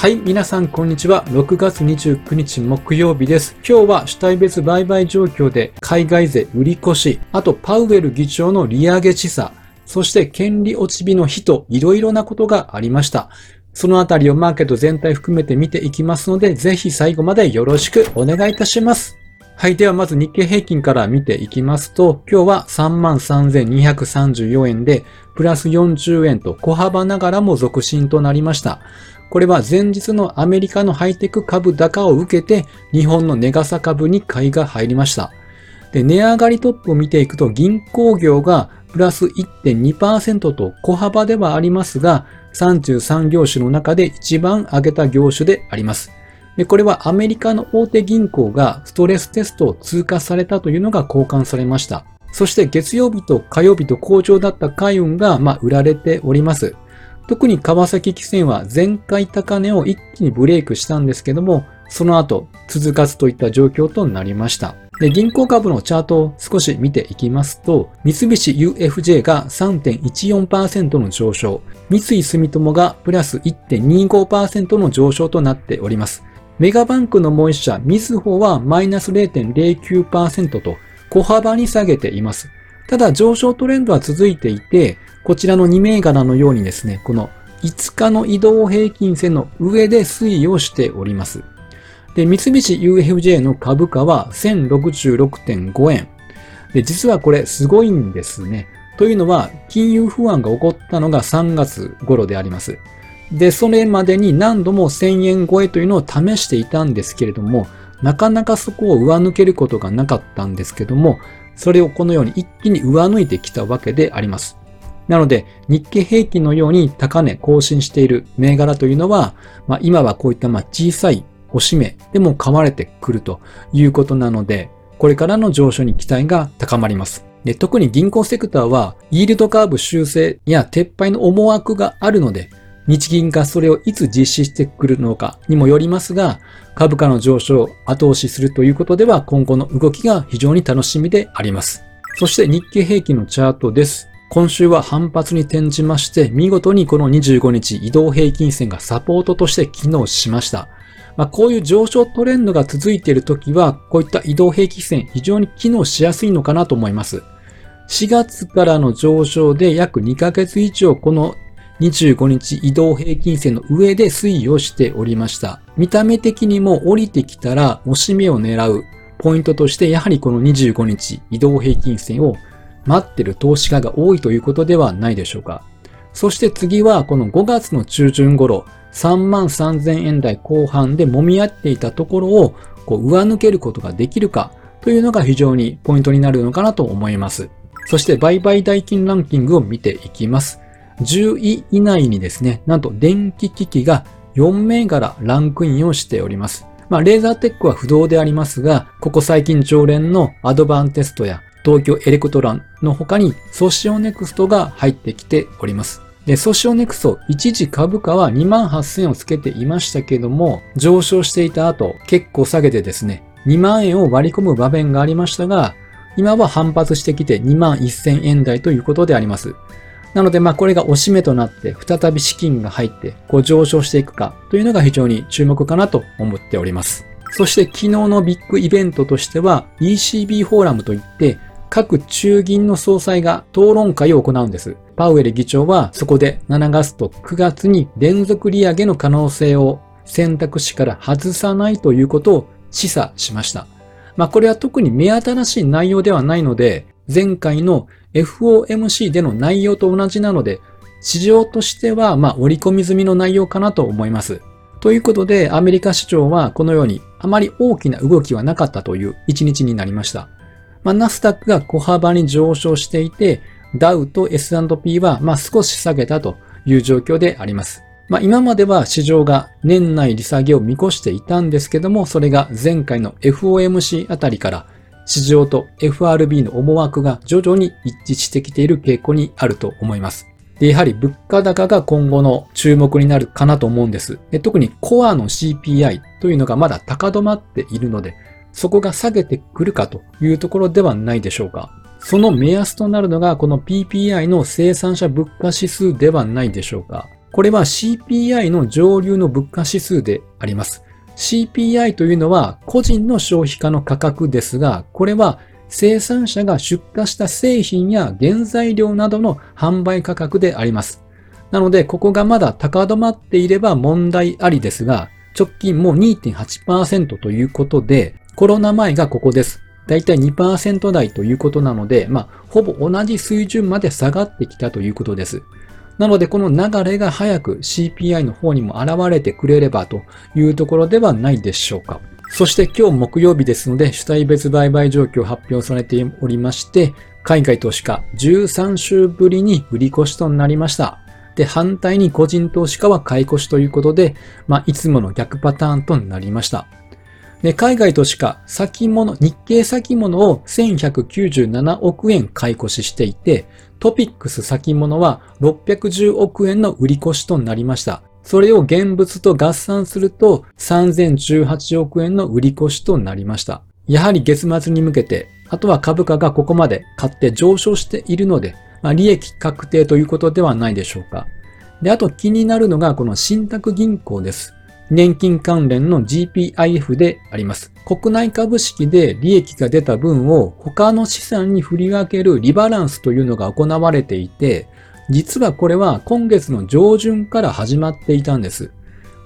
はい、皆さんこんにちは。6月29日木曜日です。今日は主体別売買状況で海外税売り越し、あとパウエル議長の利上げ示唆、そして権利落ち日の日といろいろなことがありました。そのあたりをマーケット全体含めて見ていきますので、ぜひ最後までよろしくお願いいたします。はい。ではまず日経平均から見ていきますと、今日は33,234円で、プラス40円と小幅ながらも続伸となりました。これは前日のアメリカのハイテク株高を受けて、日本のネガサ株に買いが入りました。で、値上がりトップを見ていくと、銀行業がプラス1.2%と小幅ではありますが、33業種の中で一番上げた業種であります。で、これはアメリカの大手銀行がストレステストを通過されたというのが交換されました。そして月曜日と火曜日と好調だった海運が、ま、売られております。特に川崎汽船は前回高値を一気にブレイクしたんですけども、その後続かずといった状況となりました。で銀行株のチャートを少し見ていきますと、三菱 UFJ が3.14%の上昇、三井住友がプラス1.25%の上昇となっております。メガバンクのもう一社、みずほはマイナス0.09%と小幅に下げています。ただ上昇トレンドは続いていて、こちらの2銘柄のようにですね、この5日の移動平均線の上で推移をしております。で、三菱 UFJ の株価は1066.5円。で、実はこれすごいんですね。というのは、金融不安が起こったのが3月頃であります。で、それまでに何度も1000円超えというのを試していたんですけれども、なかなかそこを上抜けることがなかったんですけども、それをこのように一気に上抜いてきたわけであります。なので、日経平均のように高値更新している銘柄というのは、まあ、今はこういったま小さい押し目でも買われてくるということなので、これからの上昇に期待が高まります。で特に銀行セクターは、イールドカーブ修正や撤廃の思惑があるので、日銀がそれをいつ実施してくるのかにもよりますが、株価の上昇を後押しするということでは今後の動きが非常に楽しみであります。そして日経平均のチャートです。今週は反発に転じまして、見事にこの25日移動平均線がサポートとして機能しました。まあ、こういう上昇トレンドが続いているときは、こういった移動平均線非常に機能しやすいのかなと思います。4月からの上昇で約2ヶ月以上この25日移動平均線の上で推移をしておりました。見た目的にも降りてきたら押し目を狙うポイントとして、やはりこの25日移動平均線を待ってる投資家が多いということではないでしょうか。そして次はこの5月の中旬頃、3万3000円台後半で揉み合っていたところをこう上抜けることができるかというのが非常にポイントになるのかなと思います。そして売買代金ランキングを見ていきます。10位以内にですね、なんと電気機器が4銘柄ランクインをしております。まあ、レーザーテックは不動でありますが、ここ最近常連のアドバンテストや東京エレクトロンの他にソシオネクストが入ってきております。で、ソシオネクスト、一時株価は2万8000円をつけていましたけども、上昇していた後、結構下げてですね、2万円を割り込む場面がありましたが、今は反発してきて2万1000円台ということであります。なので、まあ、これが押し目となって、再び資金が入って、こう上昇していくかというのが非常に注目かなと思っております。そして昨日のビッグイベントとしては ECB フォーラムといって各中銀の総裁が討論会を行うんです。パウエル議長はそこで7月と9月に連続利上げの可能性を選択肢から外さないということを示唆しました。まあこれは特に目新しい内容ではないので、前回の FOMC での内容と同じなので、市場としては、まあ、織り込み済みの内容かなと思います。ということで、アメリカ市場はこのようにあまり大きな動きはなかったという一日になりました。まあ、ナスダックが小幅に上昇していて、ダウと S&P はまあ少し下げたという状況であります。まあ、今までは市場が年内利下げを見越していたんですけども、それが前回の FOMC あたりから市場と FRB の思惑が徐々に一致してきている傾向にあると思います。で、やはり物価高が今後の注目になるかなと思うんです。で特にコアの CPI というのがまだ高止まっているので、そこが下げてくるかというところではないでしょうか。その目安となるのがこの PPI の生産者物価指数ではないでしょうか。これは CPI の上流の物価指数であります。CPI というのは個人の消費家の価格ですが、これは生産者が出荷した製品や原材料などの販売価格であります。なので、ここがまだ高止まっていれば問題ありですが、直近もう2.8%ということで、コロナ前がここです。だいたい2%台ということなので、まあ、ほぼ同じ水準まで下がってきたということです。なので、この流れが早く CPI の方にも現れてくれればというところではないでしょうか。そして今日木曜日ですので、主体別売買状況発表されておりまして、海外投資家13週ぶりに売り越しとなりました。で、反対に個人投資家は買い越しということで、まあ、いつもの逆パターンとなりました。で、海外投資家、先物、日経先物を1197億円買い越ししていて、トピックス先物は610億円の売り越しとなりました。それを現物と合算すると3018億円の売り越しとなりました。やはり月末に向けて、あとは株価がここまで買って上昇しているので、まあ、利益確定ということではないでしょうか。で、あと気になるのがこの信託銀行です。年金関連の GPIF であります。国内株式で利益が出た分を他の資産に振り分けるリバランスというのが行われていて、実はこれは今月の上旬から始まっていたんです。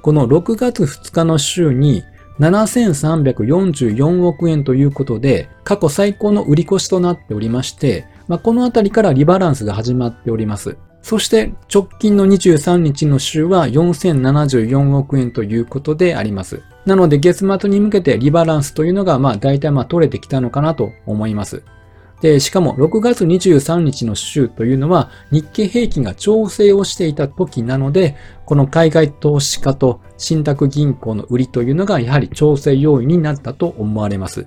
この6月2日の週に7344億円ということで、過去最高の売り越しとなっておりまして、まあ、このあたりからリバランスが始まっております。そして直近の23日の週は4074億円ということであります。なので月末に向けてリバランスというのがまあ大体まあ取れてきたのかなと思います。で、しかも6月23日の週というのは日経平均が調整をしていた時なので、この海外投資家と信託銀行の売りというのがやはり調整要因になったと思われます。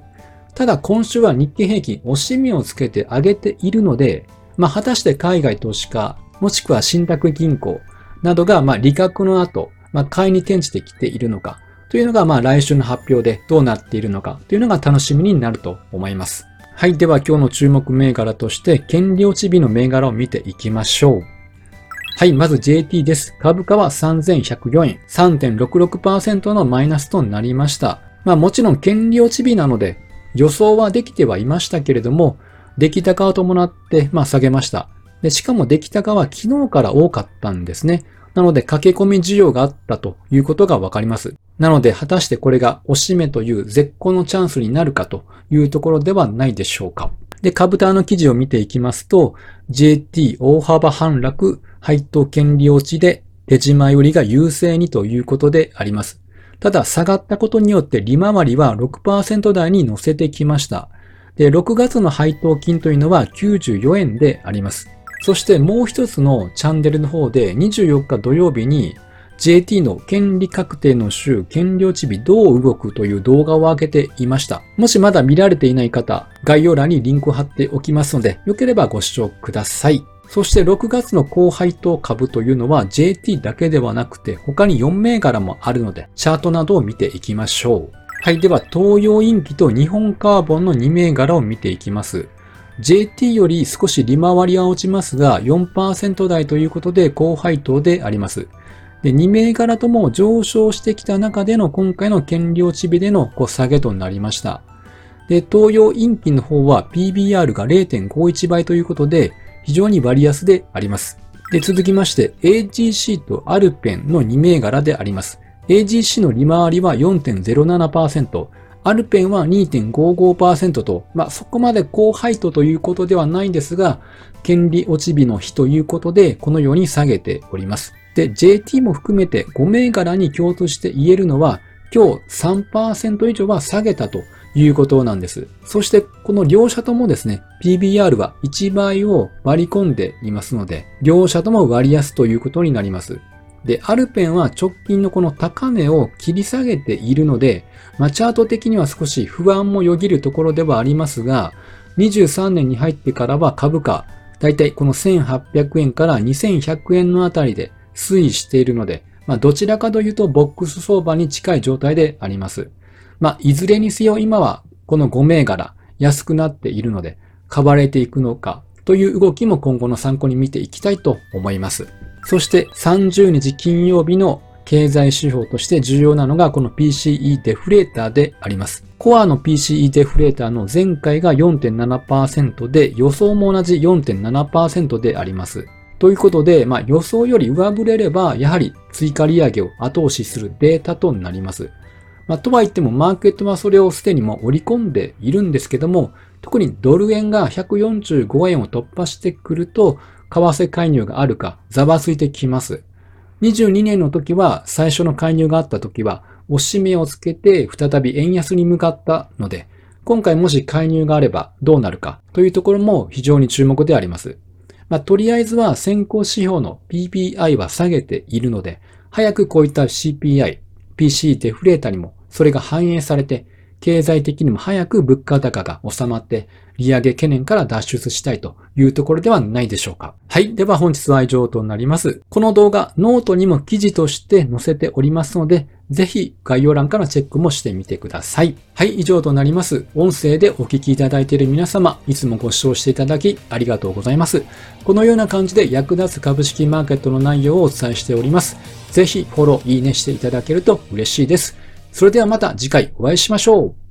ただ今週は日経平均押し目をつけて上げているので、まあ、果たして海外投資家、もしくは信託銀行などが、まあ、利確の後、まあ、買いに転じてきているのか、というのが、まあ、来週の発表でどうなっているのか、というのが楽しみになると思います。はい。では、今日の注目銘柄として、権利落ち日の銘柄を見ていきましょう。はい。まず JT です。株価は3104円、3.66%のマイナスとなりました。まあもちろん権利落ち日なので、予想はできてはいましたけれども、出来高を伴って、まあ、下げました。で、しかも出来高は昨日から多かったんですね。なので、駆け込み需要があったということがわかります。なので、果たしてこれが押し目という絶好のチャンスになるかというところではないでしょうか。で、株ターの記事を見ていきますと、JT 大幅反落、配当権利落ちで手締まい売りが優勢にということであります。ただ、下がったことによって利回りは6%台に乗せてきました。で、6月の配当金というのは94円であります。そしてもう一つのチャンネルの方で24日土曜日に JT の権利確定の週、権利落ち日どう動くという動画を上げていました。もしまだ見られていない方、概要欄にリンクを貼っておきますので、よければご視聴ください。そして6月の高配当株というのは JT だけではなくて他に4銘柄もあるのでチャートなどを見ていきましょう。はい。では東洋インキと日本カーボンの2銘柄を見ていきます。JT より少し利回りは落ちますが4%台ということで高配当であります。で、2銘柄とも上昇してきた中での今回の権利落ち日での下げとなりました。で、東洋インキの方は PBR が0.51倍ということで、非常に割安であります。で、続きまして AGC とアルペンの2銘柄であります。AGC の利回りは4.07%、アルペンは2.55%と、まあ、そこまで高配当ということではないんですが、権利落ち日の日ということで、このように下げております。で、JT も含めて5銘柄に共通して言えるのは、今日3%以上は下げたということなんです。そしてこの両者ともですね、PBR は1倍を割り込んでいますので、両者とも割安ということになります。で、アルペンは直近のこの高値を切り下げているので、まあ、チャート的には少し不安もよぎるところではありますが、23年に入ってからは株価、だいたいこの1800円から2100円のあたりで推移しているので、まあ、どちらかというとボックス相場に近い状態であります。まあ、いずれにせよ今はこの5銘柄安くなっているので、買われていくのかという動きも今後の参考に見ていきたいと思います。そして30日金曜日の経済指標として重要なのがこの PCE デフレーターであります。コアの PCE デフレーターの前回が4.7%で予想も同じ4.7%であります。ということで、まあ、予想より上振れれば、やはり追加利上げを後押しするデータとなります。まあ、とは言っても、マーケットはそれをすでにも織り込んでいるんですけども、特にドル円が145円を突破してくると、為替介入があるか、ざわついてきます。22年の時は、最初の介入があった時は、押し目をつけて再び円安に向かったので、今回もし介入があればどうなるかというところも非常に注目であります。まあ、とりあえずは先行指標の PPI は下げているので、早くこういった CPI、PC デフレータにもそれが反映されて、経済的にも早く物価高が収まって、利上げ懸念から脱出したいというところではないでしょうか。はい。では本日は以上となります。この動画、ノートにも記事として載せておりますので、ぜひ概要欄からチェックもしてみてください。はい、以上となります。音声でお聞きいただいている皆様、いつもご視聴していただきありがとうございます。このような感じで役立つ株式マーケットの内容をお伝えしております。ぜひフォロー、いいねしていただけると嬉しいです。それではまた次回お会いしましょう。